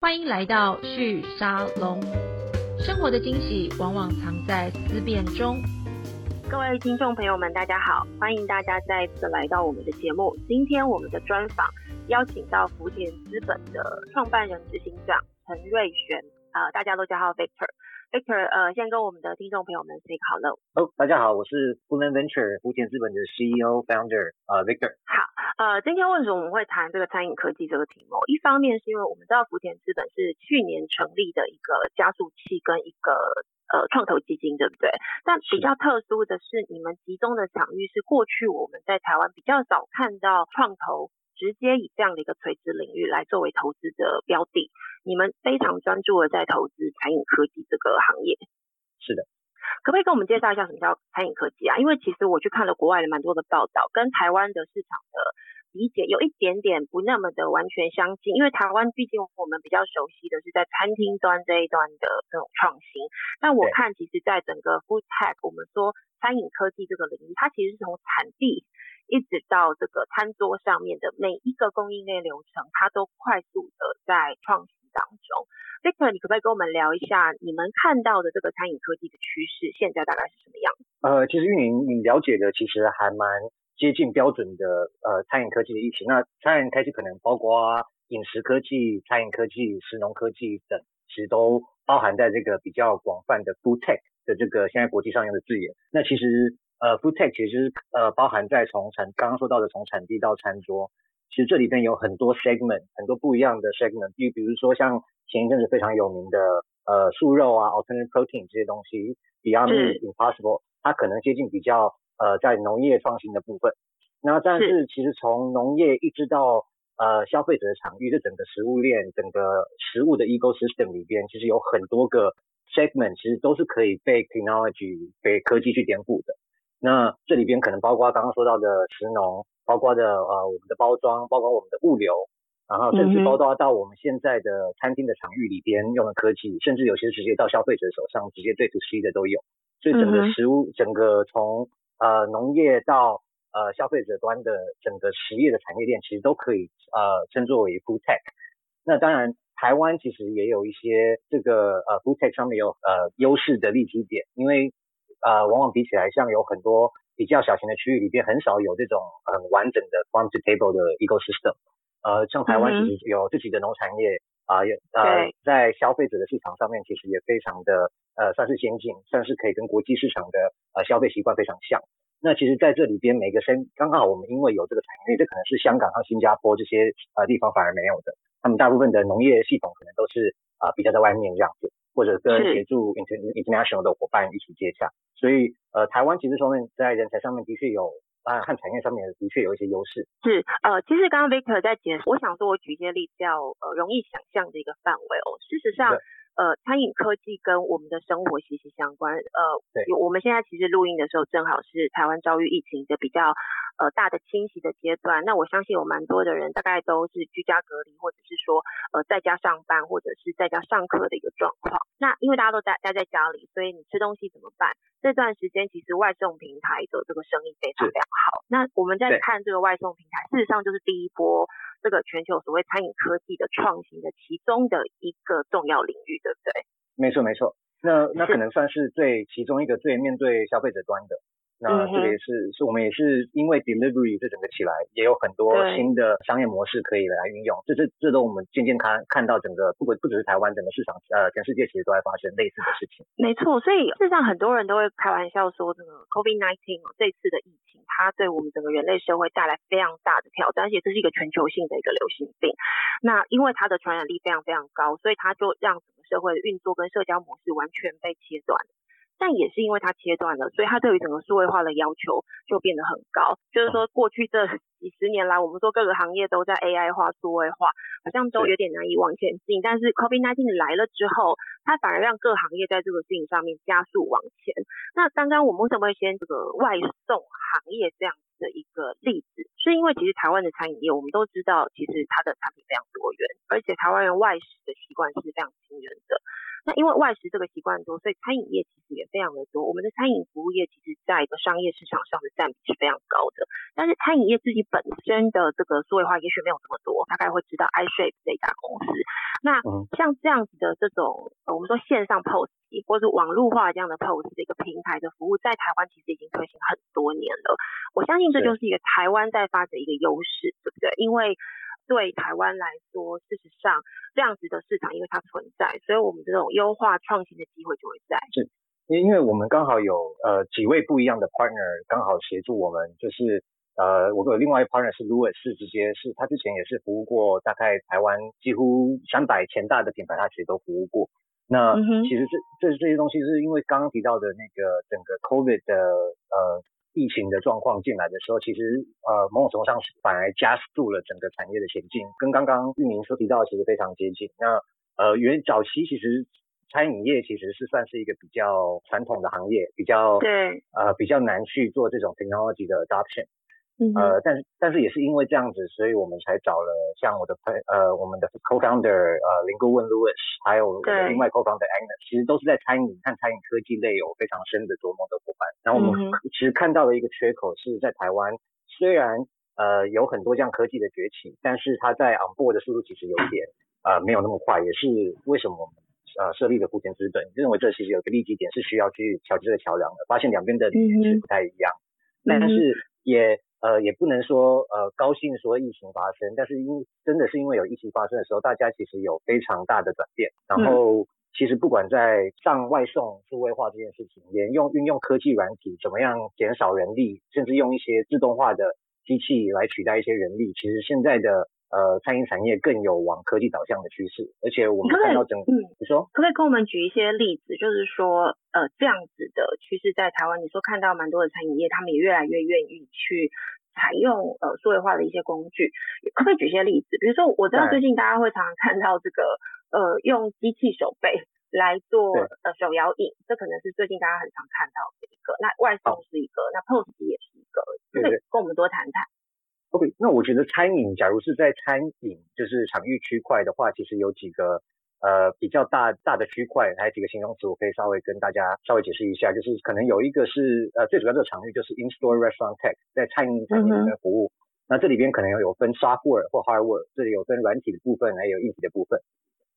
欢迎来到旭沙龙。生活的惊喜往往藏在思辨中。各位听众朋友们，大家好，欢迎大家再次来到我们的节目。今天我们的专访邀请到福田资本的创办人、执行长陈瑞璇，呃，大家都叫他 Victor。Victor，呃，先跟我们的听众朋友们 say hello。哦，大家好，我是 u l Venture 福田资本的 CEO founder，呃，Victor。好，呃，今天为什么我们会谈这个餐饮科技这个题目？一方面是因为我们知道福田资本是去年成立的一个加速器跟一个呃创投基金，对不对？但比较特殊的是，你们集中的场域是过去我们在台湾比较少看到创投。直接以这样的一个垂直领域来作为投资的标的，你们非常专注的在投资餐饮科技这个行业。是的，可不可以跟我们介绍一下什么叫餐饮科技啊？因为其实我去看了国外的蛮多的报道，跟台湾的市场的理解有一点点不那么的完全相近。因为台湾毕竟我们比较熟悉的是在餐厅端这一端的这种创新，但我看其实在整个 food tech，我们说餐饮科技这个领域，它其实是从产地。一直到这个餐桌上面的每一个供应链流程，它都快速的在创新当中。Victor，你可不可以跟我们聊一下你们看到的这个餐饮科技的趋势，现在大概是什么样子？呃，其实运营，你了解的其实还蛮接近标准的呃餐饮科技的意思。那餐饮科技可能包括饮食科技、餐饮科技、食农科技等，其实都包含在这个比较广泛的 food tech 的这个现在国际上用的字眼。那其实。呃，food tech 其实呃包含在从产刚刚说到的从产地到餐桌，其实这里边有很多 segment，很多不一样的 segment，比比如说像前一阵子非常有名的呃素肉啊，alternative protein 这些东西，Beyond Meat Impossible，它可能接近比较呃在农业创新的部分。那但是其实从农业一直到呃消费者的场域，这整个食物链、整个食物的 ecosystem 里边，其实有很多个 segment，其实都是可以被 technology 被科技去颠覆的。那这里边可能包括刚刚说到的食农，包括的呃我们的包装，包括我们的物流，然后甚至包括到我们现在的餐厅的场域里边用的科技，甚至有些直接到消费者手上直接对 to C 的都有。所以整个食物，整个从呃农业到呃消费者端的整个实业的产业链，其实都可以呃称作为 food tech。那当然台湾其实也有一些这个呃 food tech 上面有呃优势的立基点，因为呃，往往比起来，像有很多比较小型的区域里边，很少有这种很完整的 farm to table 的 ecosystem。呃，像台湾其实有自己的农产业啊，也呃在消费者的市场上面，其实也非常的呃算是先进，算是可以跟国际市场的呃消费习惯非常像。那其实在这里边每个生刚刚好我们因为有这个产业，这可能是香港和新加坡这些呃地方反而没有的，他们大部分的农业系统可能都是啊比较在外面这样子。或者跟协助 international 的伙伴一起接洽，所以呃，台湾其实方面在人才上面的确有啊，和产业上面的确有一些优势。是呃，其实刚刚 Victor 在解释，我想说我举一些例子，较呃容易想象的一个范围哦。事实上。呃，餐饮科技跟我们的生活息息相关。呃，对，我们现在其实录音的时候，正好是台湾遭遇疫情的比较呃大的清洗的阶段。那我相信有蛮多的人，大概都是居家隔离，或者是说呃在家上班，或者是在家上课的一个状况。那因为大家都待待在家里，所以你吃东西怎么办？这段时间其实外送平台的这个生意非常非常好。那我们在看这个外送平台，事实上就是第一波。这个全球所谓餐饮科技的创新的其中的一个重要领域，对不对？没错，没错。那那可能算是最其中一个最面对消费者端的。那这个也是，是我们也是因为 delivery 这整个起来，也有很多新的商业模式可以来运用。这是这都我们渐渐看看到整个不不只是台湾整个市场，呃，全世界其实都在发生类似的事情。没错，所以事实上很多人都会开玩笑说，这个 COVID-19 这次的疫情，它对我们整个人类社会带来非常大的挑战，而且这是一个全球性的一个流行病。那因为它的传染力非常非常高，所以它就让整个社会的运作跟社交模式完全被切断。但也是因为它切断了，所以它对于整个数位化的要求就变得很高。就是说，过去这几十年来，我们说各个行业都在 AI 化、数位化，好像都有点难以往前进。但是 COVID-19 来了之后，它反而让各行业在这个事情上面加速往前。那刚刚我们为什么会先这个外送行业这样子的一个例子？是因为其实台湾的餐饮业，我们都知道，其实它的产品非常多元，而且台湾人外食的习惯是非常惊人的。那因为外食这个习惯多，所以餐饮业其实也非常的多。我们的餐饮服务业其实在一个商业市场上的占比是非常高的。但是餐饮业自己本身的这个数位化也许没有这么多，大概会知道 iShape 这家公司。那像这样子的这种呃我们说线上 POS 或者网络化这样的 POS 的一个平台的服务，在台湾其实已经推行很多年了。我相信这就是一个台湾在发展一个优势，对不对？因为对台湾来说，事实上这样子的市场，因为它存在，所以我们这种优化创新的机会就会在。是，因因为我们刚好有呃几位不一样的 partner，刚好协助我们，就是呃我有另外一 partner 是 Louis，是直接是他之前也是服务过大概台湾几乎三百前大的品牌，他其实都服务过。那其实这这这些东西是因为刚刚提到的那个整个 COVID 的呃。疫情的状况进来的时候，其实呃某种程度上反而加速了整个产业的前进，跟刚刚玉明所提到的其实非常接近。那呃原早期其实餐饮业其实是算是一个比较传统的行业，比较对呃比较难去做这种 technology 的 adoption。呃，但是但是也是因为这样子，所以我们才找了像我的朋呃我们的 co-founder 呃林顾问 Louis，还有另外 co-founder Agnes，其实都是在餐饮和餐饮科技类有非常深的琢磨的伙伴。然后我们其实看到了一个缺口是在台湾，虽然呃有很多这样科技的崛起，但是它在 on board 的速度其实有点呃没有那么快，也是为什么我们呃设立了福田资本，认为这其实有个利基点是需要去桥这个桥梁的，发现两边的理念是不太一样，但是也。呃，也不能说呃高兴说疫情发生，但是因真的是因为有疫情发生的时候，大家其实有非常大的转变。然后其实不管在上外送数位化这件事情，连用运用科技软体怎么样减少人力，甚至用一些自动化的机器来取代一些人力，其实现在的。呃，餐饮产业更有往科技导向的趋势，而且我们看到整，嗯，你说，可不可以跟我们举一些例子？就是说，呃，这样子的趋势在台湾，你说看到蛮多的餐饮业，他们也越来越愿意去采用呃数位化的一些工具，可不可以举一些例子？比如说，我知道最近大家会常常看到这个呃用机器手背来做呃手摇饮，这可能是最近大家很常看到的一个。那外送是一个，那 POS 机也是一个，可以跟我们多谈谈。OK，那我觉得餐饮，假如是在餐饮就是场域区块的话，其实有几个呃比较大大的区块，还有几个形容词，我可以稍微跟大家稍微解释一下。就是可能有一个是呃最主要这个场域就是 in-store restaurant tech，在餐饮产业里面服务。那这里边可能有有分 software 或 hardware，这里有分软体的部分，还有硬体的部分。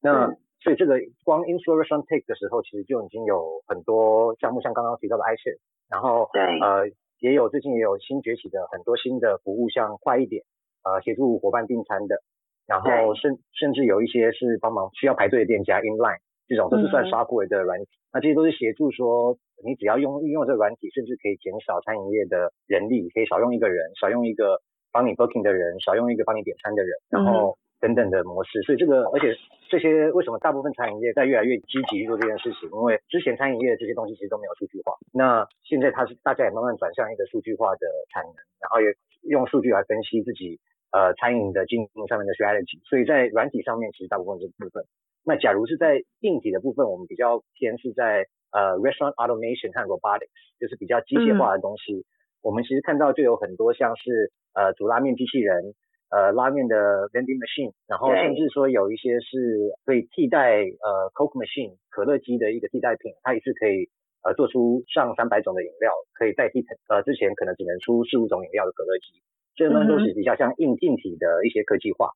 那所以这个光 in-store restaurant tech 的时候，其实就已经有很多项目，像刚刚提到的 iShare，然后对呃。也有最近也有新崛起的很多新的服务，像快一点，呃，协助伙伴订餐的，然后甚甚至有一些是帮忙需要排队的店家 inline 这种都是算刷过的软体，那这些都是协助说你只要用运用这个软体，甚至可以减少餐饮业的人力，可以少用一个人，少用一个帮你 booking 的人，少用一个帮你点餐的人，然后。等等的模式，所以这个，而且这些为什么大部分餐饮业在越来越积极做这件事情？因为之前餐饮业这些东西其实都没有数据化，那现在它是大家也慢慢转向一个数据化的产能，然后也用数据来分析自己呃餐饮的经营上面的 strategy。所以在软体上面，其实大部分这部分。那假如是在硬体的部分，我们比较偏是在呃 restaurant automation 和 robotics，就是比较机械化的东西。我们其实看到就有很多像是呃煮拉面机器人。呃，拉面的 vending machine，然后甚至说有一些是可以替代呃 Coke machine 可乐机的一个替代品，它也是可以呃做出上三百种的饮料，可以代替呃之前可能只能出四五种饮料的可乐机，所以呢都是比较像硬硬体的一些科技化。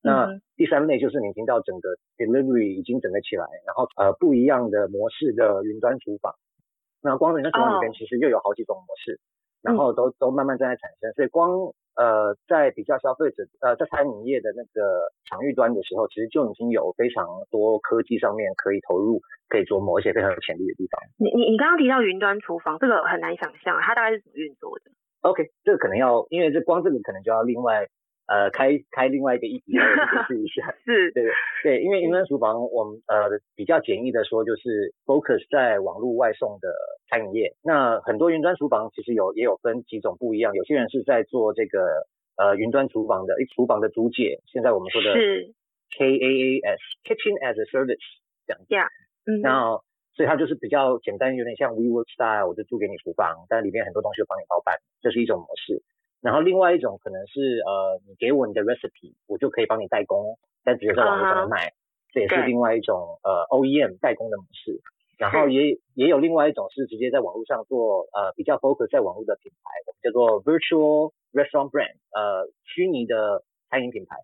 那第三类就是你听到整个 delivery 已经整个起来，然后呃不一样的模式的云端厨房，那光云端厨房里面其实又有好几种模式，然后都都慢慢正在产生，所以光。呃，在比较消费者呃，在餐饮业的那个场域端的时候，其实就已经有非常多科技上面可以投入、可以琢磨一些非常有潜力的地方。你你你刚刚提到云端厨房，这个很难想象，它大概是怎么运作的？OK，这个可能要，因为这光这个可能就要另外。呃，开开另外一个议题 来解释一下，是对对，因为云端厨房，我们呃比较简易的说，就是 focus 在网络外送的餐饮业。那很多云端厨房其实有也有分几种不一样，有些人是在做这个呃云端厨房的，一厨房的租借，现在我们说的是 KaaS Kitchen as a Service 这样。Yeah，嗯。然后所以它就是比较简单，有点像 WeWork style，我就租给你厨房，但里面很多东西帮你包办，这是一种模式。然后另外一种可能是呃，你给我你的 recipe，我就可以帮你代工，但直接在网络上面卖。这也是另外一种呃 OEM 代工的模式。然后也也有另外一种是直接在网络上做呃比较 focus 在网络的品牌，我们叫做 virtual restaurant brand，呃虚拟的餐饮品牌。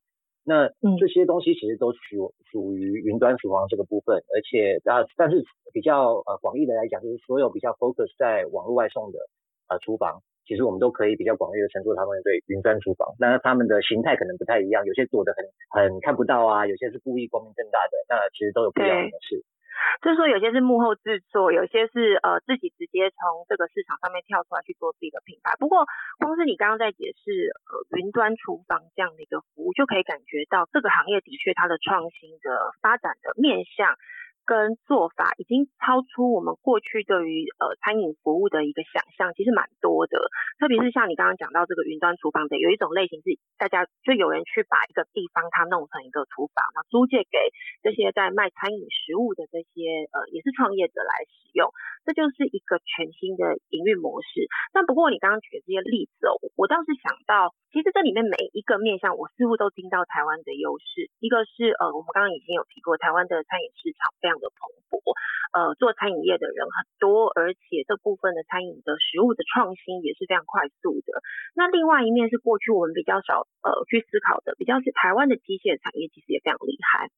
那这些东西其实都属属于云端厨房这个部分，而且啊但是比较呃广义的来讲，就是所有比较 focus 在网络外送的呃厨房，其实我们都可以比较广义的称作他们对云端厨房。那他们的形态可能不太一样，有些做的很很看不到啊，有些是故意光明正大的，那其实都有不一样的模式。就是说，有些是幕后制作，有些是呃自己直接从这个市场上面跳出来去做自己的品牌。不过，光是你刚刚在解释呃云端厨房这样的一个服务，就可以感觉到这个行业的确它的创新的发展的面向。跟做法已经超出我们过去对于呃餐饮服务的一个想象，其实蛮多的。特别是像你刚刚讲到这个云端厨房的，有一种类型是大家就有人去把一个地方它弄成一个厨房，然后租借给这些在卖餐饮食物的这些呃也是创业者来使用，这就是一个全新的营运模式。但不过你刚刚举的这些例子哦，我倒是想到，其实这里面每一个面向，我似乎都听到台湾的优势。一个是呃我们刚刚已经有提过，台湾的餐饮市场非常。的蓬勃，呃，做餐饮业的人很多，而且这部分的餐饮的食物的创新也是非常快速的。那另外一面是过去我们比较少呃去思考的，比较是台湾的机械产业其实也非常厉害。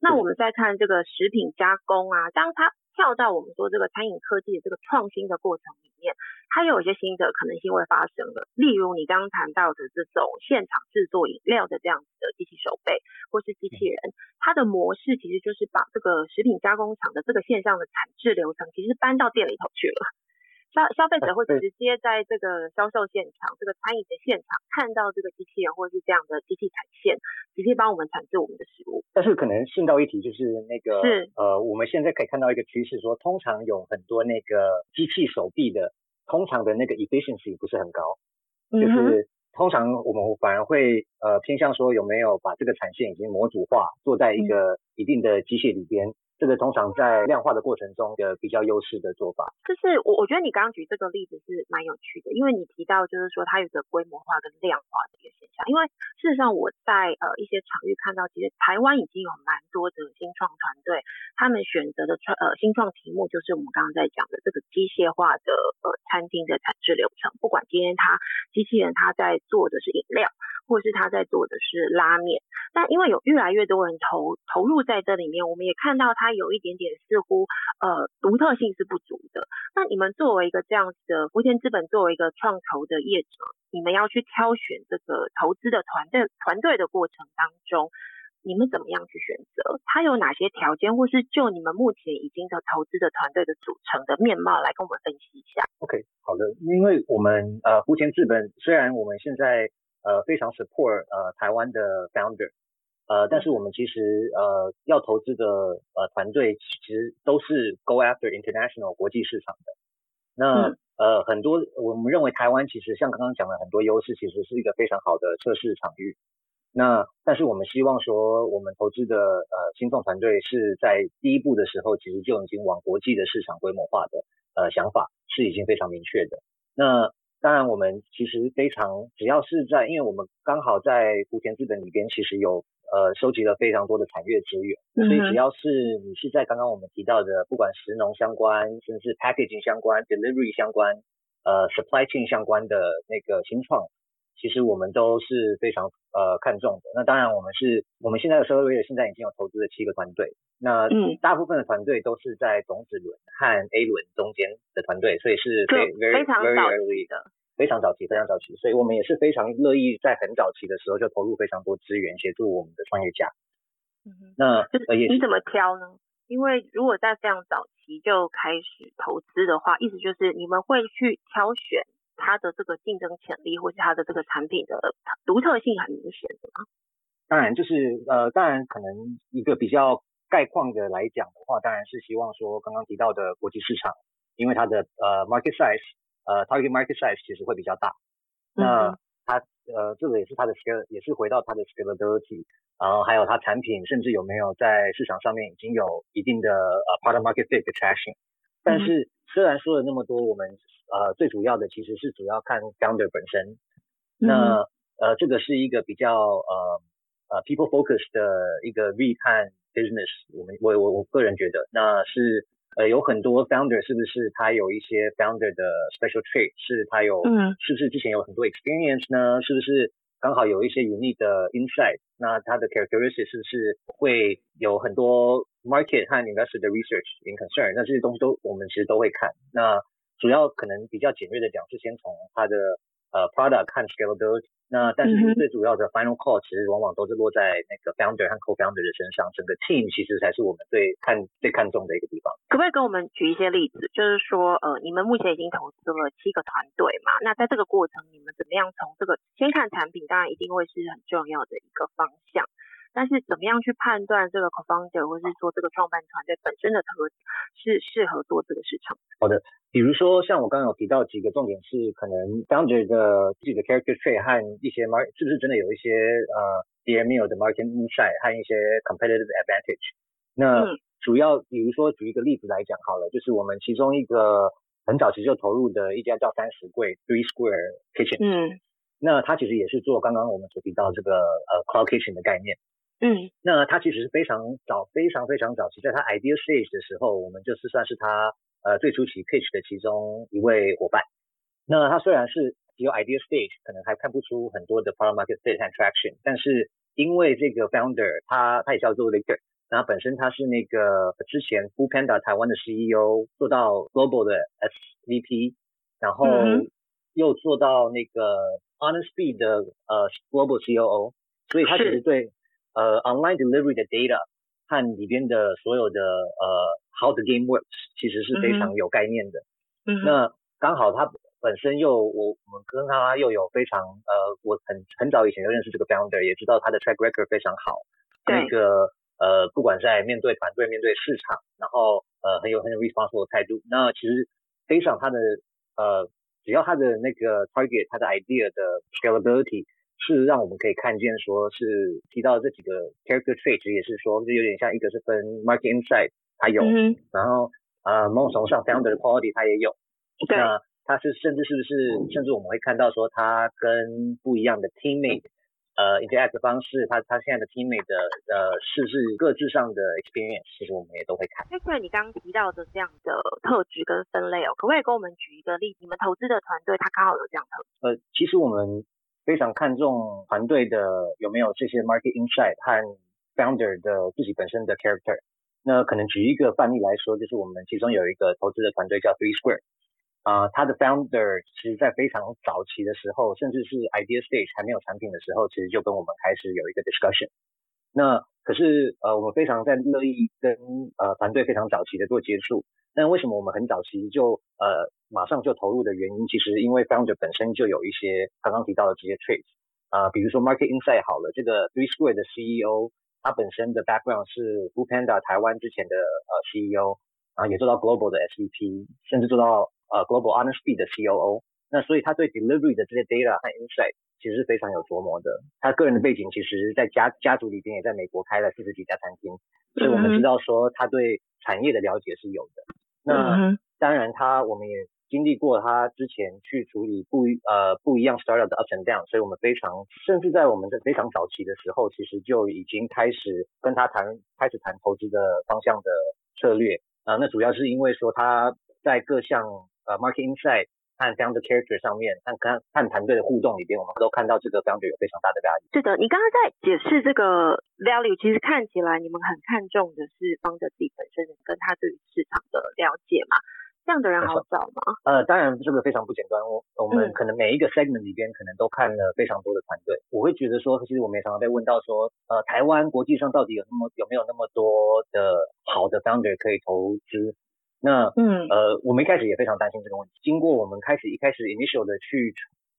那我们再看这个食品加工啊，当它跳到我们说这个餐饮科技的这个创新的过程里面，它有一些新的可能性会发生的。例如你刚刚谈到的这种现场制作饮料的这样子的机器手背或是机器人，它的模式其实就是把这个食品加工厂的这个线上的产制流程，其实搬到店里头去了。消消费者会直接在这个销售现场、这个餐饮的现场看到这个机器人或者是这样的机器产线，直接帮我们产制我们的食物。但是可能顺到一提，就是那个是呃，我们现在可以看到一个趋势，说通常有很多那个机器手臂的，通常的那个 efficiency 不是很高，就是通常我们反而会呃偏向说有没有把这个产线已经模组化，做在一个一定的机械里边。这个通常在量化的过程中的比较优势的做法，就是我我觉得你刚刚举这个例子是蛮有趣的，因为你提到就是说它有个规模化跟量化的一个现象。因为事实上我在呃一些场域看到，其实台湾已经有蛮多的新创团队，他们选择的创呃新创题目就是我们刚刚在讲的这个机械化的呃餐厅的产制流程，不管今天它机器人它在做的是饮料，或是他在做的是拉面，但因为有越来越多人投投入在这里面，我们也看到它。它有一点点似乎呃独特性是不足的。那你们作为一个这样子的福田资本，作为一个创投的业者，你们要去挑选这个投资的团队团队的过程当中，你们怎么样去选择？它有哪些条件，或是就你们目前已经的投资的团队的组成的面貌来跟我们分析一下？OK，好的，因为我们呃福田资本虽然我们现在呃非常 support 呃台湾的 founder。呃，但是我们其实呃要投资的呃团队其实都是 go after international 国际市场的。那呃很多我们认为台湾其实像刚刚讲的很多优势，其实是一个非常好的测试场域。那但是我们希望说我们投资的呃新创团队是在第一步的时候，其实就已经往国际的市场规模化的呃想法是已经非常明确的。那当然我们其实非常只要是在，因为我们刚好在福田资本里边其实有。呃，收集了非常多的产业资源，所以只要是你是在刚刚我们提到的，不管食农相关，甚至 packaging 相关、delivery 相关、呃 supply chain 相关的那个新创，其实我们都是非常呃看重的。那当然，我们是我们现在的社会现在已经有投资了七个团队，那大部分的团队都是在种子轮和 A 轮中间的团队，所以是非非常早期的。非常早期，非常早期，所以我们也是非常乐意在很早期的时候就投入非常多资源协助我们的创业家。嗯哼，那你怎么挑呢？因为如果在非常早期就开始投资的话，意思就是你们会去挑选它的这个竞争潜力，或是它的这个产品的独特性很明显的吗？当然，就是呃，当然可能一个比较概况的来讲的话，当然是希望说刚刚提到的国际市场，因为它的呃 market size。呃，target market size 其实会比较大，那它呃这个也是它的 scale，也是回到它的 scalability，然后还有它产品甚至有没有在市场上面已经有一定的呃 product market fit 的 traction。但是虽然说了那么多，我们呃最主要的其实是主要看 founder 本身，那呃这个是一个比较呃呃 people focus 的一个 read 和 business，我们我我我个人觉得，那是呃有很多 founder 是不是他有一些 founder 的 special trait，是他有，嗯，是不是之前有很多 experience 呢？是不是刚好有一些 unique 的 insight？那他的 characteristics 是不是会有很多 market 和 investor 的 research in concern？那这些东西都我们其实都会看。那主要可能比较简略的讲，是先从它的呃 product 看 scalability。那但是最主要的 final call 其实往往都是落在那个 founder 和 co-founder 的身上，整个 team 其实才是我们最看最看重的一个地方。可不可以跟我们举一些例子？就是说，呃，你们目前已经投资了七个团队嘛？那在这个过程，你们怎么样从这个先看产品，当然一定会是很重要的一个方向。但是怎么样去判断这个 co-founder 或是说这个创办团队本身的特质是适合做这个市场？好的，比如说像我刚刚有提到几个重点是可能 founder 的自己的 character trait 和一些 market 是不是真的有一些呃别人没有的 market insight 和一些 competitive advantage。那主要比如说举一个例子来讲好了，就是我们其中一个很早期就投入的一家叫三十柜 Three Square Kitchen。嗯。那它其实也是做刚刚我们所提到这个呃 cloud kitchen 的概念。嗯，那他其实是非常早、非常非常早期，在他 idea stage 的时候，我们就是算是他呃最初期 pitch 的其中一位伙伴。那他虽然是只有 idea stage，可能还看不出很多的 product market fit 和 traction，但是因为这个 founder 他他也叫做 Victor，那本身他是那个之前 Food Panda 台湾的 CEO，做到 global 的 SVP，然后又做到那个 Honest Feed 的呃 global COO，所以他其实对。呃，online delivery 的 data 和里边的所有的呃 how the game works 其实是非常有概念的。嗯。那刚好他本身又我我们跟他又有非常呃我很很早以前就认识这个 founder，也知道他的 track record 非常好。那个呃不管在面对团队、面对市场，然后呃很有很有 responsible 的态度。那其实非常他的呃只要他的那个 target，他的 idea 的 scalability。是让我们可以看见，说是提到这几个 character trait，也是说就有点像一个是分 market insight，它有，然后呃某种程度上 founder 的 quality 它也有，那它是甚至是不是甚至我们会看到说它跟不一样的 teammate，呃 interact 的方式，它它现在的 teammate 的呃是是各自上的 experience，其实我们也都会看。那关于你刚刚提到的这样的特质跟分类哦，可不可以跟我们举一个例子？你们投资的团队它刚好有这样特质？呃，其实我们。非常看重团队的有没有这些 market insight 和 founder 的自己本身的 character。那可能举一个范例来说，就是我们其中有一个投资的团队叫 Three Square，啊，他的 founder 其实在非常早期的时候，甚至是 idea stage 还没有产品的时候，其实就跟我们开始有一个 discussion。那可是呃，我们非常在乐意跟呃团队非常早期的做接触。但为什么我们很早期就呃马上就投入的原因，其实因为 founder 本身就有一些刚刚提到的这些 traits 啊，比如说 market insight 好了，这个 Three Square 的 CEO 他本身的 background 是 Food Panda 台湾之前的呃 CEO，啊也做到 global 的 SVP，甚至做到呃 global Honest Feed 的 COO。那所以他对 delivery 的这些 data 和 insight 其实是非常有琢磨的。他个人的背景其实，在家家族里边也在美国开了四十几家餐厅，所以我们知道说他对产业的了解是有的。那当然他我们也经历过他之前去处理不一呃不一样 startup 的 up and down，所以我们非常甚至在我们的非常早期的时候，其实就已经开始跟他谈开始谈投资的方向的策略啊。那主要是因为说他在各项呃 market insight。和 founder character 上面，和跟和团队的互动里边，我们都看到这个 founder 有非常大的 value。是的，你刚刚在解释这个 value，其实看起来你们很看重的是 founder 自己本身跟他对于市场的了解嘛？这样的人好找吗？呃，当然这个非常不简单。我我们可能每一个 segment 里边可能都看了非常多的团队。我会觉得说，其实我们也常常被问到说，呃，台湾国际上到底有那么有没有那么多的好的 founder 可以投资？那嗯呃，我们一开始也非常担心这个问题。经过我们开始一开始 initial 的去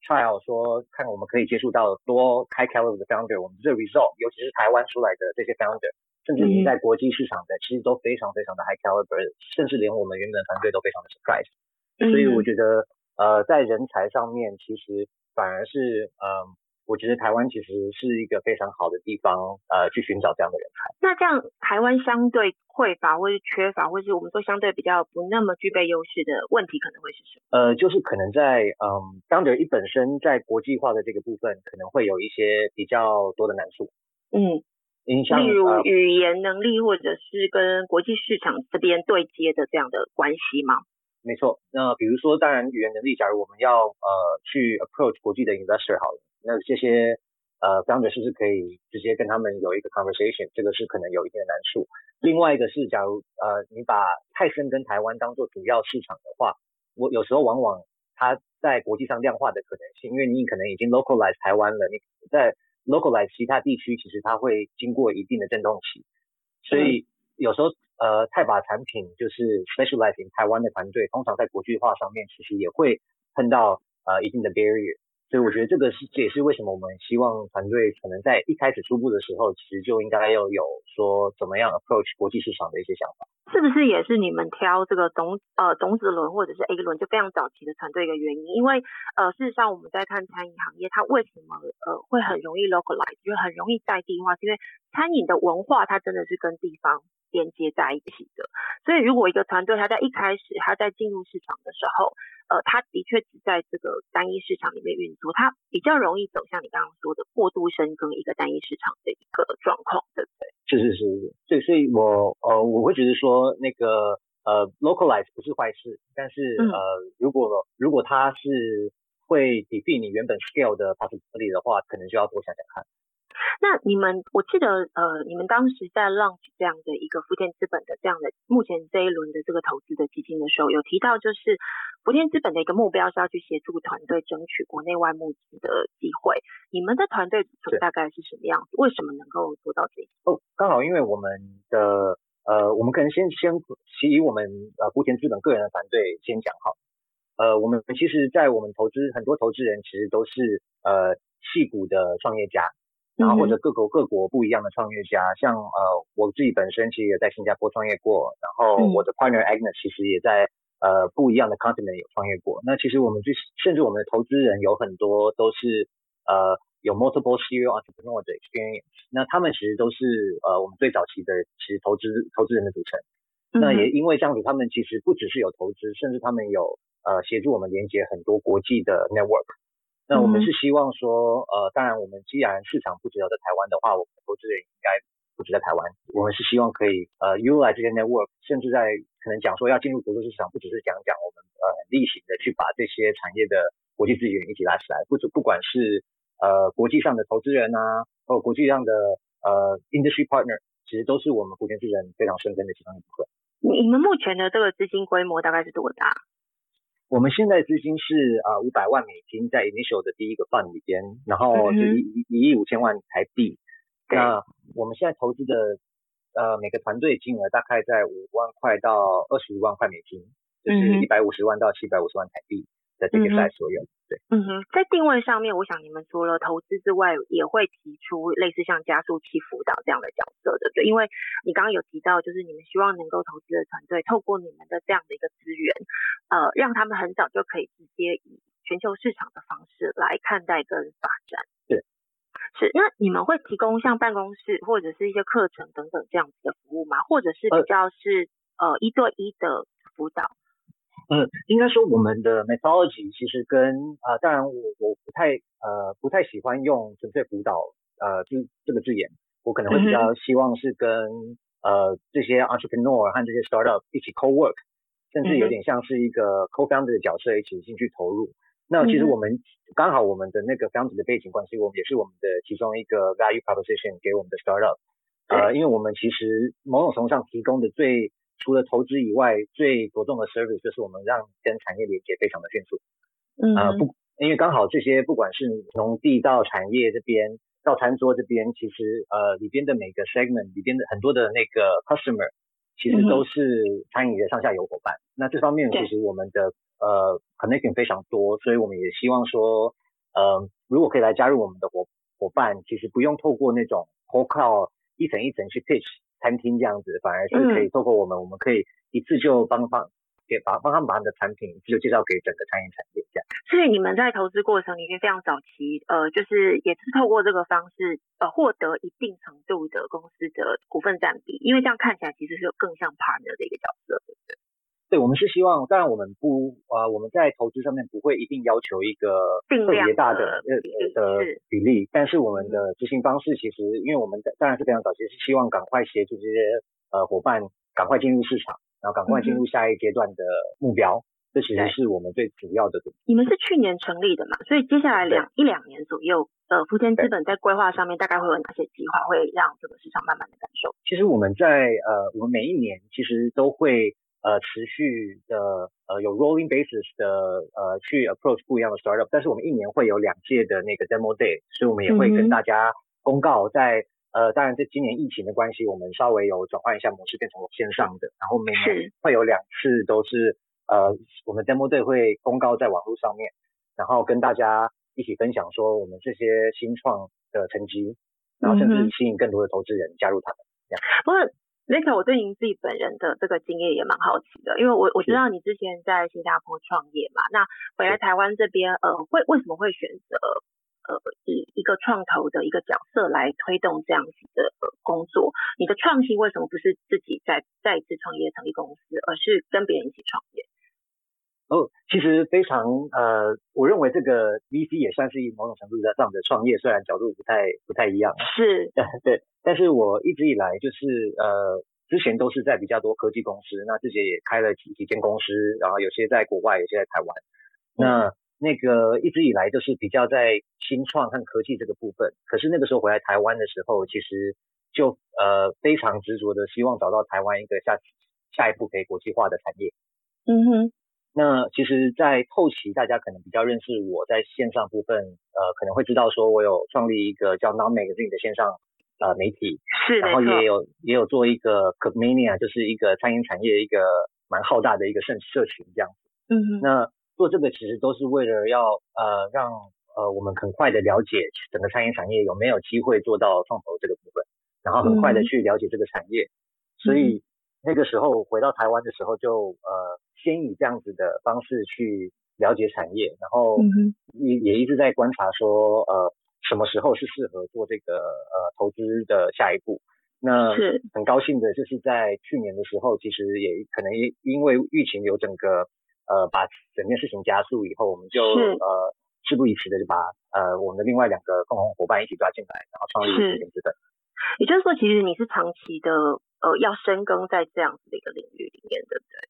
trial，说看我们可以接触到多 high caliber 的 founder，我们这 result，尤其是台湾出来的这些 founder，甚至你在国际市场的，其实都非常非常的 high caliber，甚至连我们原本的团队都非常的 surprise。所以我觉得呃，在人才上面，其实反而是嗯。我觉得台湾其实是一个非常好的地方，呃，去寻找这样的人才。那这样台湾相对匮乏，或是缺乏，或是我们说相对比较不那么具备优势的问题，可能会是什么？呃，就是可能在嗯，当者一本身在国际化的这个部分，可能会有一些比较多的难处。嗯，影响例如语言能力或者是跟国际市场这边对接的这样的关系吗？没错，那比如说，当然语言能力，假如我们要呃去 approach 国际的 investor 好了，那这些呃 founder 是不是可以直接跟他们有一个 conversation？这个是可能有一定的难处。另外一个是，假如呃你把泰森跟台湾当做主要市场的话，我有时候往往它在国际上量化的可能性，因为你可能已经 localize 台湾了，你在 localize 其他地区，其实它会经过一定的震动期，所以有时候呃太把产品就是 specialize in 台湾的团队，通常在国际化上面其实也会碰到呃一定的 barrier。所以我觉得这个是这也是为什么我们希望团队可能在一开始初步的时候，其实就应该要有说怎么样 approach 国际市场的一些想法。是不是也是你们挑这个种呃种子轮或者是 A 轮就非常早期的团队一个原因？因为呃事实上我们在看餐饮行业，它为什么呃会很容易 localize，就很容易在地化，是因为餐饮的文化它真的是跟地方。连接在一起的，所以如果一个团队他在一开始他在进入市场的时候，呃，他的确只在这个单一市场里面运作，他比较容易走向你刚刚说的过度深耕一个单一市场的一个状况，对不对？是是是是，对，所以我呃我会觉得说那个呃 localize 不是坏事，但是呃如果如果它是会 defeat 你原本 scale 的 possibility 的话，可能就要多想想看。那你们，我记得，呃，你们当时在 launch 这样的一个福建资本的这样的目前这一轮的这个投资的基金的时候，有提到就是福建资本的一个目标是要去协助团队争取国内外募资的机会。你们的团队组成大概是什么样子？为什么能够做到这？哦，刚好因为我们的，呃，我们可能先先以我们呃福田资本个人的团队先讲好。呃，我们其实，在我们投资很多投资人其实都是呃戏股的创业家。然后或者各国各国不一样的创业家，像呃我自己本身其实也在新加坡创业过，然后我的 partner Agnes 其实也在呃不一样的 continent 有创业过。那其实我们就甚至我们的投资人有很多都是呃有 multiple serial entrepreneur 的 experience。那他们其实都是呃我们最早期的其实投资投资人的组成。那也因为这样子，他们其实不只是有投资，甚至他们有呃协助我们连接很多国际的 network。那我们是希望说，呃，当然我们既然市场不只有在台湾的话，我们的投资人应该不止在台湾。我们是希望可以呃 utilize 这些 network，甚至在可能讲说要进入国际市场，不只是讲讲我们呃例行的去把这些产业的国际资源一起拉起来，不不管是呃国际上的投资人啊，或国际上的呃 industry partner，其实都是我们福建资人非常深根的其中一部分。你们目前的这个资金规模大概是多大？我们现在资金是啊五百万美金在 initial 的第一个 fund 里边，然后是一一亿五千万台币。那我们现在投资的呃每个团队金额大概在五万块到二十五万块美金，就是一百五十万到七百五十万台币。在这个赛所有，对，嗯哼，在定位上面，我想你们除了投资之外，也会提出类似像加速器辅导这样的角色的，对，因为你刚刚有提到，就是你们希望能够投资的团队，透过你们的这样的一个资源，呃，让他们很早就可以直接以全球市场的方式来看待跟发展，对，是，那你们会提供像办公室或者是一些课程等等这样子的服务吗？或者是比较是呃一对一的辅导？嗯，应该说我们的 methodology 其实跟啊，当然我我不太呃不太喜欢用纯粹辅导呃这这个字眼，我可能会比较希望是跟呃这些 entrepreneur 和这些 startup 一起 co work，甚至有点像是一个 co founder 的角色一起进去投入。那其实我们刚好我们的那个 founder 的背景关系，我们也是我们的其中一个 value proposition 给我们的 startup，呃，因为我们其实某种程度上提供的最除了投资以外，最着重的 service 就是我们让跟产业连接非常的迅速。嗯，呃不，因为刚好这些不管是从地到产业这边到餐桌这边，其实呃里边的每个 segment 里边的很多的那个 customer，其实都是餐饮的上下游伙伴。那这方面其实我们的呃 connection 非常多，所以我们也希望说，呃如果可以来加入我们的伙伙伴，其实不用透过那种靠一层一层去 pitch。餐厅这样子，反而是可以透过我们，我们可以一次就帮帮给帮帮他们把他们的产品一次就介绍给整个餐饮产业这样。所以你们在投资过程里面非常早期，呃，就是也是透过这个方式，呃，获得一定程度的公司的股份占比，因为这样看起来其实是有更像 partner 的一个角色，对我们是希望，当然我们不啊，我们在投资上面不会一定要求一个特别大的呃的比例，但是我们的执行方式其实，因为我们当然是非常早期，是希望赶快协助这些呃伙伴赶快进入市场，然后赶快进入下一阶段的目标。这其实是我们最主要的。你们是去年成立的嘛？所以接下来两一两年左右，呃，福田资本在规划上面大概会有哪些计划，会让这个市场慢慢的感受？其实我们在呃，我们每一年其实都会呃持续的呃有 rolling basis 的呃去 approach 不一样的 startup，但是我们一年会有两届的那个 demo day，所以我们也会跟大家公告在呃，当然这今年疫情的关系，我们稍微有转换一下模式，变成线上的，然后每年会有两次都是。呃，我们 demo day 会公告在网络上面，然后跟大家一起分享说我们这些新创的成绩，然后甚至吸引更多的投资人加入他们。这样。不过 n i k 我对您自己本人的这个经验也蛮好奇的，因为我我知道你之前在新加坡创业嘛，那回来台湾这边，呃，会为什么会选择呃以一个创投的一个角色来推动这样子的工作？你的创新为什么不是自己在再一次创业成立公司，而是跟别人一起创业？哦，其实非常呃，我认为这个 VC 也算是一某种程度上的创业，虽然角度不太不太一样。是，对，但是我一直以来就是呃，之前都是在比较多科技公司，那自己也开了几几间公司，然后有些在国外，有些在台湾。那那个一直以来就是比较在新创和科技这个部分，可是那个时候回来台湾的时候，其实就呃非常执着的希望找到台湾一个下下一步可以国际化的产业。嗯哼。那其实，在后期，大家可能比较认识我在线上部分，呃，可能会知道说我有创立一个叫 Non Magazine 的线上呃媒体，是，然后也有也有做一个 Comania，就是一个餐饮产业一个蛮浩大的一个社社群这样子。嗯那做这个其实都是为了要呃让呃我们很快的了解整个餐饮产业有没有机会做到创投这个部分，然后很快的去了解这个产业。所以那个时候回到台湾的时候就呃。先以这样子的方式去了解产业，然后也也一直在观察说，呃，什么时候是适合做这个呃投资的下一步。那很高兴的就是在去年的时候，其实也可能因因为疫情有整个呃把整件事情加速以后，我们就呃事不宜迟的就把呃我们的另外两个共同伙伴一起抓进来，然后创立福田资本。也就是说，其实你是长期的呃要深耕在这样子的一个领域里面，对不对？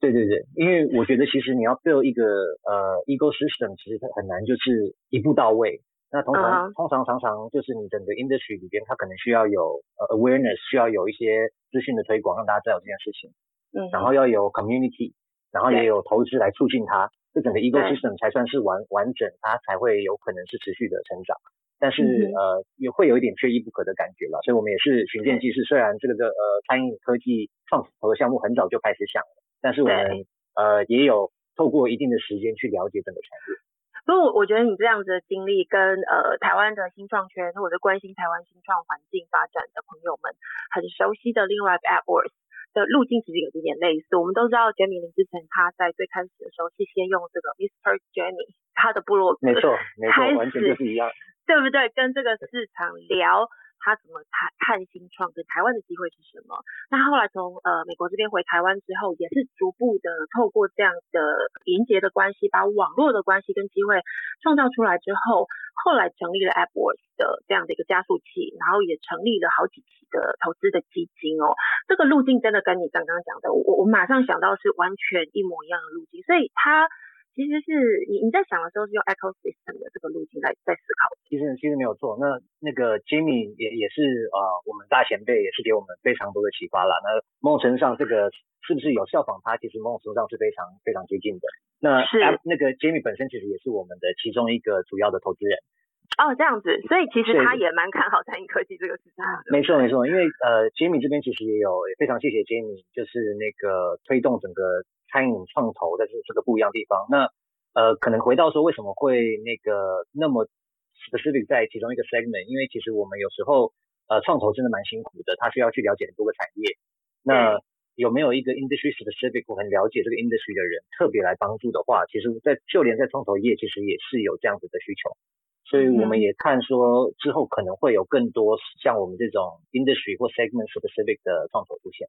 对对对，因为我觉得其实你要 build 一个呃 ecosystem，其实它很难就是一步到位。那通常通常常常就是你整个 industry 里边，它可能需要有呃 awareness，需要有一些资讯的推广，让大家知道这件事情。嗯。然后要有 community，然后也有投资来促进它，这整个 ecosystem 才算是完完整，它才会有可能是持续的成长。但是呃也会有一点缺一不可的感觉了，所以我们也是寻渐济世。虽然这个的呃餐饮科技创投的项目很早就开始想了。但是我们呃也有透过一定的时间去了解整个产业。所以，我我觉得你这样子的经历跟呃台湾的新创圈或者关心台湾新创环境发展的朋友们很熟悉的另外一个 AppWorks 的路径其实有一点类似。我们都知道 Jamie 林之前他在最开始的时候是先用这个 Mr. Jamie 他的部落没错没错完全就是一样，对不对？跟这个市场聊。他怎么看看新创跟台湾的机会是什么？那后来从呃美国这边回台湾之后，也是逐步的透过这样的连接的关系，把网络的关系跟机会创造出来之后，后来成立了 AppWorks 的这样的一个加速器，然后也成立了好几期的投资的基金哦。这个路径真的跟你刚刚讲的，我我马上想到是完全一模一样的路径，所以它。其实是你你在想的时候是用 ecosystem 的这个路径来在思考。其实其实没有错。那那个 Jimmy 也也是呃我们大前辈，也是给我们非常多的启发了。那某种程度上，这个是不是有效仿他？其实某种程度上是非常非常接近的。那是那个 Jimmy 本身其实也是我们的其中一个主要的投资人。哦，这样子，所以其实他也蛮看好餐饮科技这个市场。没错没错，因为呃 Jimmy 这边其实也有非常谢谢 Jimmy，就是那个推动整个餐饮创投的这这个不一样的地方。那呃，可能回到说为什么会那个那么 specific 在其中一个 segment，因为其实我们有时候呃创投真的蛮辛苦的，他需要去了解很多个产业。那有没有一个 industry specific 很了解这个 industry 的人特别来帮助的话，其实，在就连在创投业其实也是有这样子的需求。所以我们也看说之后可能会有更多像我们这种 industry 或 segment specific 的创投出现。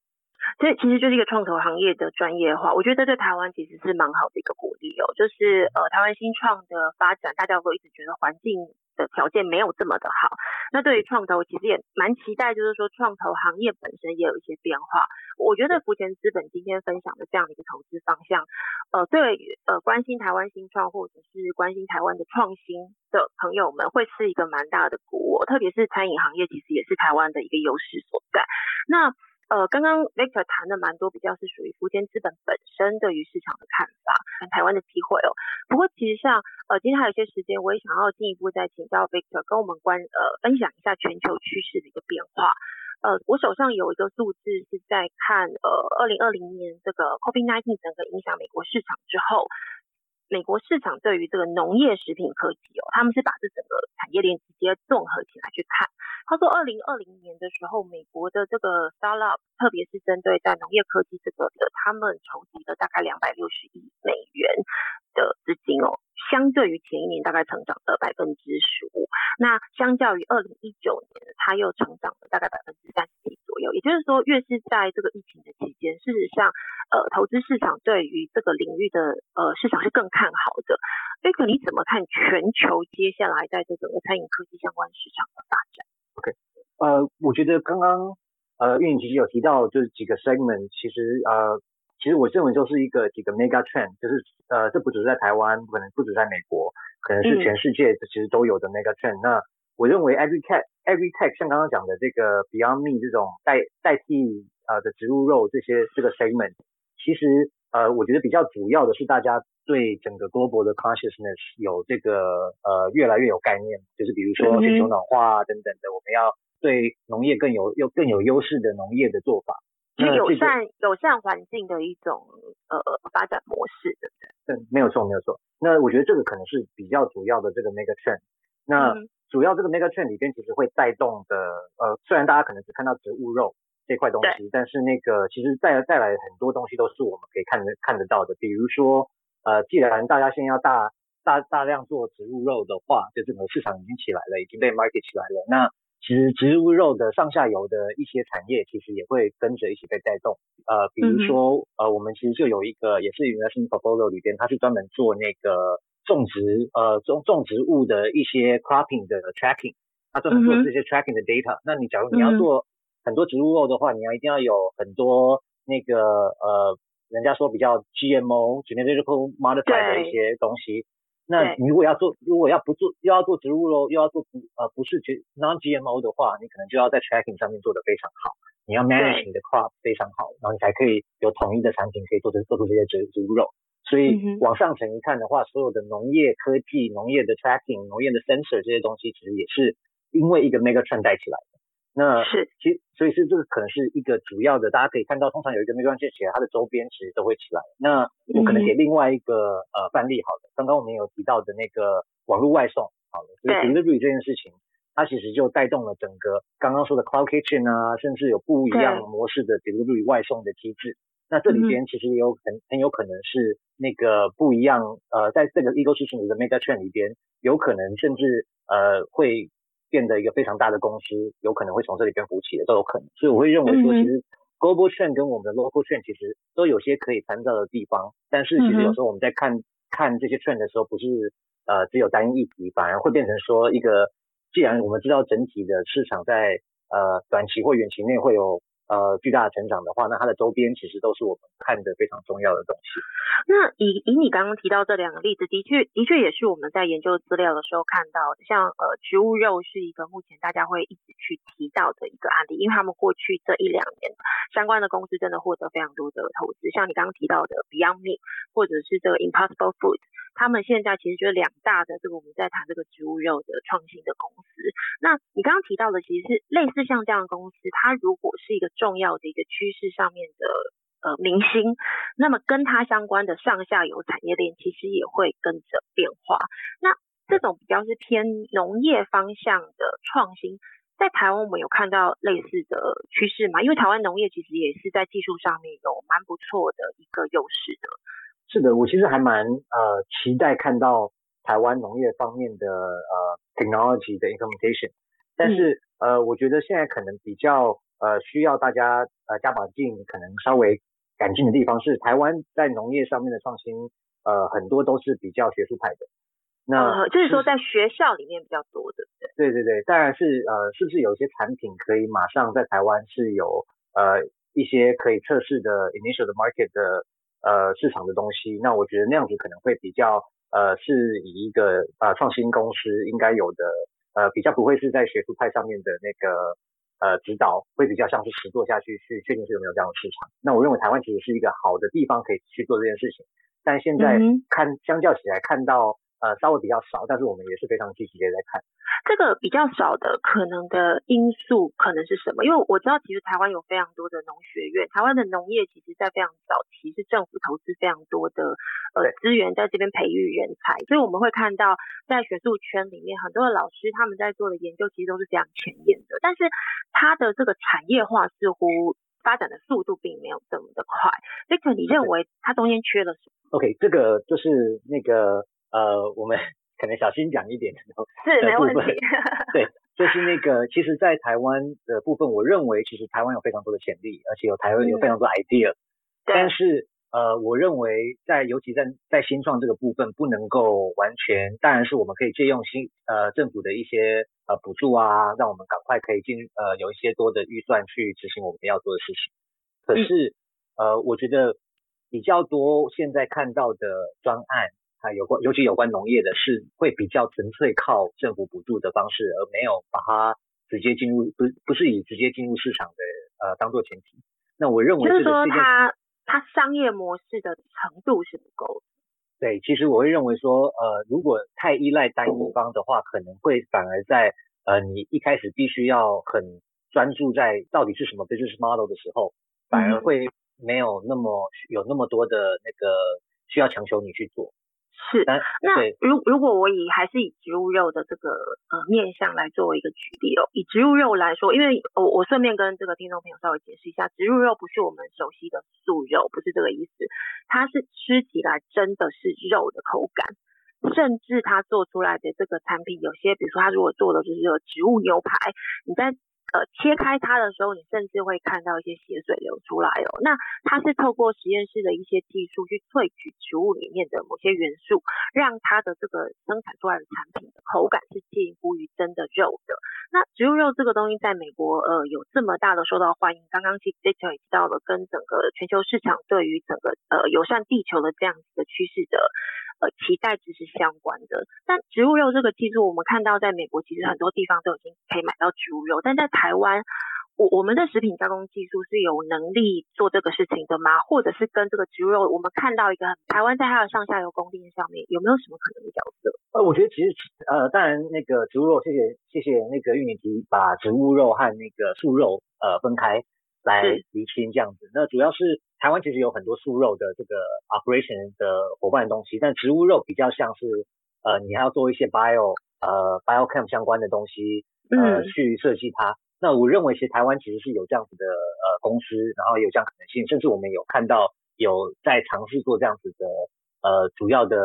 所以其实就是一个创投行业的专业化，我觉得这对台湾其实是蛮好的一个鼓励哦。就是呃，台湾新创的发展，大家都一直觉得环境的条件没有这么的好。那对于创投，其实也蛮期待，就是说创投行业本身也有一些变化。我觉得福田资本今天分享的这样的一个投资方向，呃，对呃关心台湾新创或者是关心台湾的创新的朋友们，会是一个蛮大的鼓舞。特别是餐饮行业，其实也是台湾的一个优势所在。那呃，刚刚 Victor 谈的蛮多，比较是属于福建资本本身对于市场的看法，跟台湾的机会哦。不过其实像呃，今天还有些时间，我也想要进一步再请教 Victor，跟我们关呃分享一下全球趋势的一个变化。呃，我手上有一个数字是在看呃，二零二零年这个 COVID-19 整个影响美国市场之后。美国市场对于这个农业食品科技哦，他们是把这整个产业链直接综合起来去看。他说，二零二零年的时候，美国的这个 startup，特别是针对在农业科技这个的，他们筹集了大概两百六十亿美元的资金哦。相对于前一年，大概成长了百分之十五。那相较于二零一九年，它又成长了大概百分之三十左右。也就是说，越是在这个疫情的期间，事实上，呃，投资市场对于这个领域的呃市场是更看好的。瑞克，你怎么看全球接下来在这整个餐饮科技相关市场的发展？OK，呃，我觉得刚刚呃运营其实有提到，就是几个 segment，其实呃。其实我认为就是一个几个 mega trend，就是呃，这不只是在台湾，可能不止在美国，可能是全世界其实都有的 mega trend。那我认为 every tech every tech 像刚刚讲的这个 Beyond Me 这种代代替呃的植物肉这些这个 segment，其实呃我觉得比较主要的是大家对整个 global 的 consciousness 有这个呃越来越有概念，就是比如说全球暖化等等的，我们要对农业更有又更有优势的农业的做法。是友善友善环境的一种呃发展模式，对不对？对，没有错，没有错。那我觉得这个可能是比较主要的这个 mega trend。那主要这个 mega trend 里边其实会带动的，呃，虽然大家可能只看到植物肉这块东西，但是那个其实带带来很多东西都是我们可以看得看得到的。比如说，呃，既然大家现在要大大大量做植物肉的话，就整个市场已经起来了，已经被 market 起来了。那其实植物肉的上下游的一些产业，其实也会跟着一起被带动。呃，比如说，呃，我们其实就有一个，也是 investment portfolio 里边，它是专门做那个种植，呃，种种植物的一些 cropping 的 tracking，它专门做这些 tracking 的 data。那你假如你要做很多植物肉的话，你要一定要有很多那个呃，人家说比较 GMO genetically modified 的一些东西。那你如果要做，如果要不做，又要做植物肉，又要做不呃不是 G non GMO 的话，你可能就要在 tracking 上面做得非常好，你要 manage 你的 crop 非常好，然后你才可以有统一的产品可以做出做出这些植植物肉。所以往上层一看的话，所有的农业科技、农业的 tracking、农业的 sensor 这些东西，其实也是因为一个 mega trend 带起来的。那是，其实所以是这个可能是一个主要的，大家可以看到，通常有一个 mega trend 起来，它的周边其实都会起来。那我可能给另外一个呃范例，好的，刚刚我们有提到的那个网络外送，好了，所以 delivery 这件事情，它其实就带动了整个刚刚说的 cloud kitchen 啊，甚至有不一样模式的 delivery 外送的机制。那这里边其实也有很很有可能是那个不一样，呃，在这个 ecosystem 的 mega trend 里边，有可能甚至呃会。变得一个非常大的公司，有可能会从这里边浮起的都有可能，所以我会认为说，其实 global trend 跟我们的 local trend 其实都有些可以参照的地方，但是其实有时候我们在看看这些 trend 的时候，不是呃只有单一议题，反而会变成说一个，既然我们知道整体的市场在呃短期或远期内会有。呃，巨大的成长的话，那它的周边其实都是我们看的非常重要的东西。那以以你刚刚提到这两个例子，的确的确也是我们在研究资料的时候看到。像呃，植物肉是一个目前大家会一直去提到的一个案例，因为他们过去这一两年相关的公司真的获得非常多的投资。像你刚刚提到的 Beyond Meat 或者是这个 Impossible Food，他们现在其实就是两大的这个我们在谈这个植物肉的创新的公司。那你刚刚提到的其实是类似像这样的公司，它如果是一个重要的一个趋势上面的呃明星，那么跟它相关的上下游产业链其实也会跟着变化。那这种比较是偏农业方向的创新，在台湾我们有看到类似的趋势吗？因为台湾农业其实也是在技术上面有蛮不错的一个优势的。是的，我其实还蛮呃期待看到台湾农业方面的呃 technology 的 implementation，但是呃我觉得现在可能比较呃需要大家呃加把劲，可能稍微改进的地方是，台湾在农业上面的创新，呃很多都是比较学术派的。那就是说在学校里面比较多的，对对对，当然是呃是不是有一些产品可以马上在台湾是有呃一些可以测试的 initial 的 market 的呃市场的东西？那我觉得那样子可能会比较呃是以一个呃创新公司应该有的呃比较不会是在学术派上面的那个呃指导，会比较像是实做下去去确定是有没有这样的市场。那我认为台湾其实是一个好的地方可以去做这件事情，但现在看相较起来看到。呃，稍微比较少，但是我们也是非常积极的在看。这个比较少的可能的因素可能是什么？因为我知道其实台湾有非常多的农学院，台湾的农业其实在非常早期是政府投资非常多的呃资源在这边培育人才，所以我们会看到在学术圈里面很多的老师他们在做的研究其实都是非常前沿的，但是它的这个产业化似乎发展的速度并没有这么的快。Victor，你认为它中间缺了什么？OK，这个就是那个。呃，我们 可能小心讲一点，是没问题。对，就是那个，其实，在台湾的部分，我认为其实台湾有非常多的潜力，而且有台湾有非常多 idea。但是，呃，我认为在尤其在在新创这个部分，不能够完全，当然是我们可以借用新呃政府的一些呃补助啊，让我们赶快可以进呃有一些多的预算去执行我们要做的事情。可是，呃，我觉得比较多现在看到的专案。它有关，尤其有关农业的，是会比较纯粹靠政府补助的方式，而没有把它直接进入，不不是以直接进入市场的呃当做前提。那我认为就是说，它它商业模式的程度是不够的。对，其实我会认为说，呃，如果太依赖单一方的话，可能会反而在呃你一开始必须要很专注在到底是什么 business model 的时候，反而会没有那么有那么多的那个需要强求你去做。是，那如如果我以还是以植物肉的这个呃面向来作为一个举例哦，以植物肉来说，因为我我顺便跟这个听众朋友稍微解释一下，植物肉不是我们熟悉的素肉，不是这个意思，它是吃起来真的是肉的口感，甚至它做出来的这个产品，有些比如说它如果做的就是植物牛排，你在。呃，切开它的时候，你甚至会看到一些血水流出来哦。那它是透过实验室的一些技术去萃取植物里面的某些元素，让它的这个生产出来的产品的口感是近乎于真的肉的。那植物肉这个东西在美国呃有这么大的受到欢迎，刚刚其实 Victor 也提到了，跟整个全球市场对于整个呃友善地球的这样子的趋势的。呃，期待值是相关的。但植物肉这个技术，我们看到在美国其实很多地方都已经可以买到植物肉，但在台湾，我我们的食品加工技术是有能力做这个事情的吗？或者是跟这个植物肉，我们看到一个台湾在它的上下游供应链上面有没有什么可能的角色？呃，我觉得其实呃，当然那个植物肉，谢谢谢谢那个玉女提把植物肉和那个素肉呃分开。来厘清这样子，那主要是台湾其实有很多素肉的这个 operation 的伙伴的东西，但植物肉比较像是呃你还要做一些 bio 呃 biochem 相关的东西呃去设计它。那我认为其实台湾其实是有这样子的呃公司，然后有这样可能性，甚至我们有看到有在尝试做这样子的呃主要的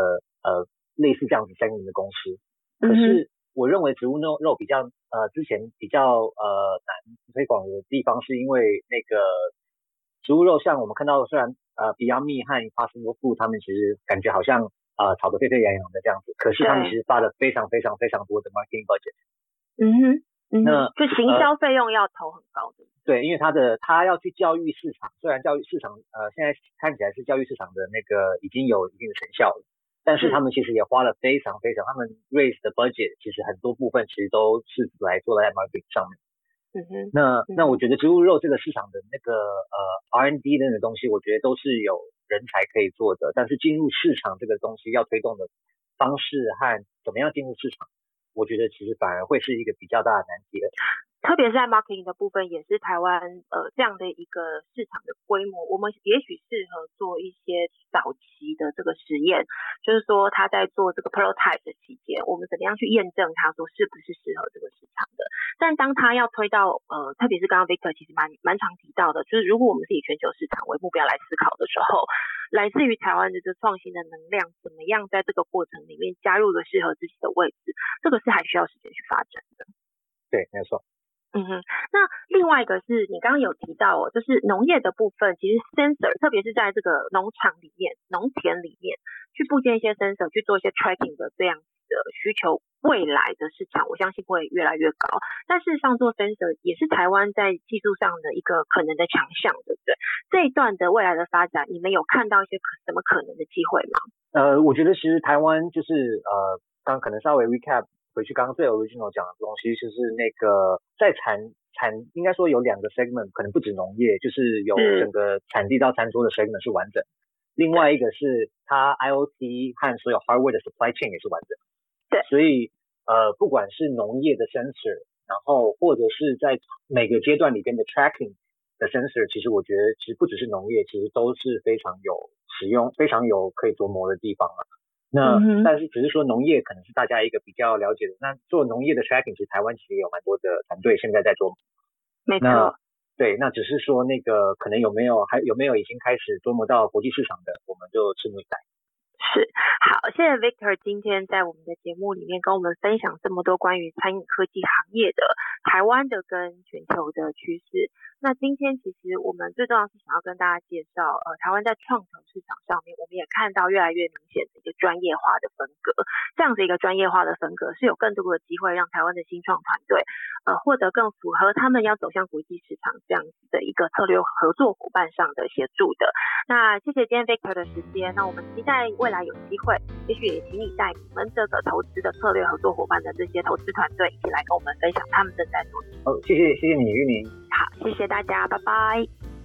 呃类似这样子相应的公司，可是。我认为植物肉肉比较呃之前比较呃难推广的地方，是因为那个植物肉像我们看到，虽然呃 Beyond Meat 和 Impossible Food 他们其实感觉好像呃炒得沸沸扬扬的这样子，可是他们其实发了非常非常非常多的 marketing budget。嗯哼，那就行销费用要投很高的。对，因为他的他要去教育市场，虽然教育市场呃现在看起来是教育市场的那个已经有一定的成效了。但是他们其实也花了非常非常，他们 raise 的 budget 其实很多部分其实都是来做在 marketing 上面。嗯哼。那那我觉得植物肉这个市场的那个呃 R&D 那个东西，我觉得都是有人才可以做的。但是进入市场这个东西要推动的方式和怎么样进入市场，我觉得其实反而会是一个比较大的难题的。特别是在 marketing 的部分，也是台湾呃这样的一个市场的规模，我们也许适合做一些早期的这个实验，就是说他在做这个 prototype 的期间，我们怎么样去验证他说是不是适合这个市场的。但当他要推到呃，特别是刚刚 Victor 其实蛮蛮常提到的，就是如果我们是以全球市场为目标来思考的时候，来自于台湾的这创新的能量，怎么样在这个过程里面加入了适合自己的位置，这个是还需要时间去发展的。对，没错。嗯哼，那另外一个是你刚刚有提到哦，就是农业的部分，其实 sensor，特别是在这个农场里面、农田里面去部建一些 sensor 去做一些 tracking 的这样子的需求，未来的市场我相信会越来越高。但事实上做 sensor 也是台湾在技术上的一个可能的强项，对不对？这一段的未来的发展，你们有看到一些什么可能的机会吗？呃，我觉得其实台湾就是呃，刚可能稍微 recap。回去刚刚最 original 讲的东西，就是那个在产产应该说有两个 segment，可能不止农业，就是有整个产地到餐桌的 segment 是完整。另外一个是它 IOT 和所有 hardware 的 supply chain 也是完整。对。所以呃，不管是农业的 sensor，然后或者是在每个阶段里边的 tracking 的 sensor，其实我觉得其实不只是农业，其实都是非常有使用、非常有可以琢磨的地方啊。那但是只是说农业可能是大家一个比较了解的，那做农业的 tracking，其实台湾其实也有蛮多的团队现在在做。没错。对，那只是说那个可能有没有还有没有已经开始琢磨到国际市场的，我们就拭目以待。是，好，谢谢 Victor 今天在我们的节目里面跟我们分享这么多关于餐饮科技行业的台湾的跟全球的趋势。那今天其实我们最重要是想要跟大家介绍，呃，台湾在创投市场上面，我们也看到越来越明显的一个专业化的分隔。这样子一个专业化的分隔，是有更多的机会让台湾的新创团队，呃，获得更符合他们要走向国际市场这样子的一个策略合作伙伴上的协助的。那谢谢今天 Victor 的时间，那我们期待未来来有机会，也许也请你带你们这个投资的策略合作伙伴的这些投资团队一起来跟我们分享他们正在做。哦，谢谢谢谢你玉宁。好，谢谢大家，拜拜。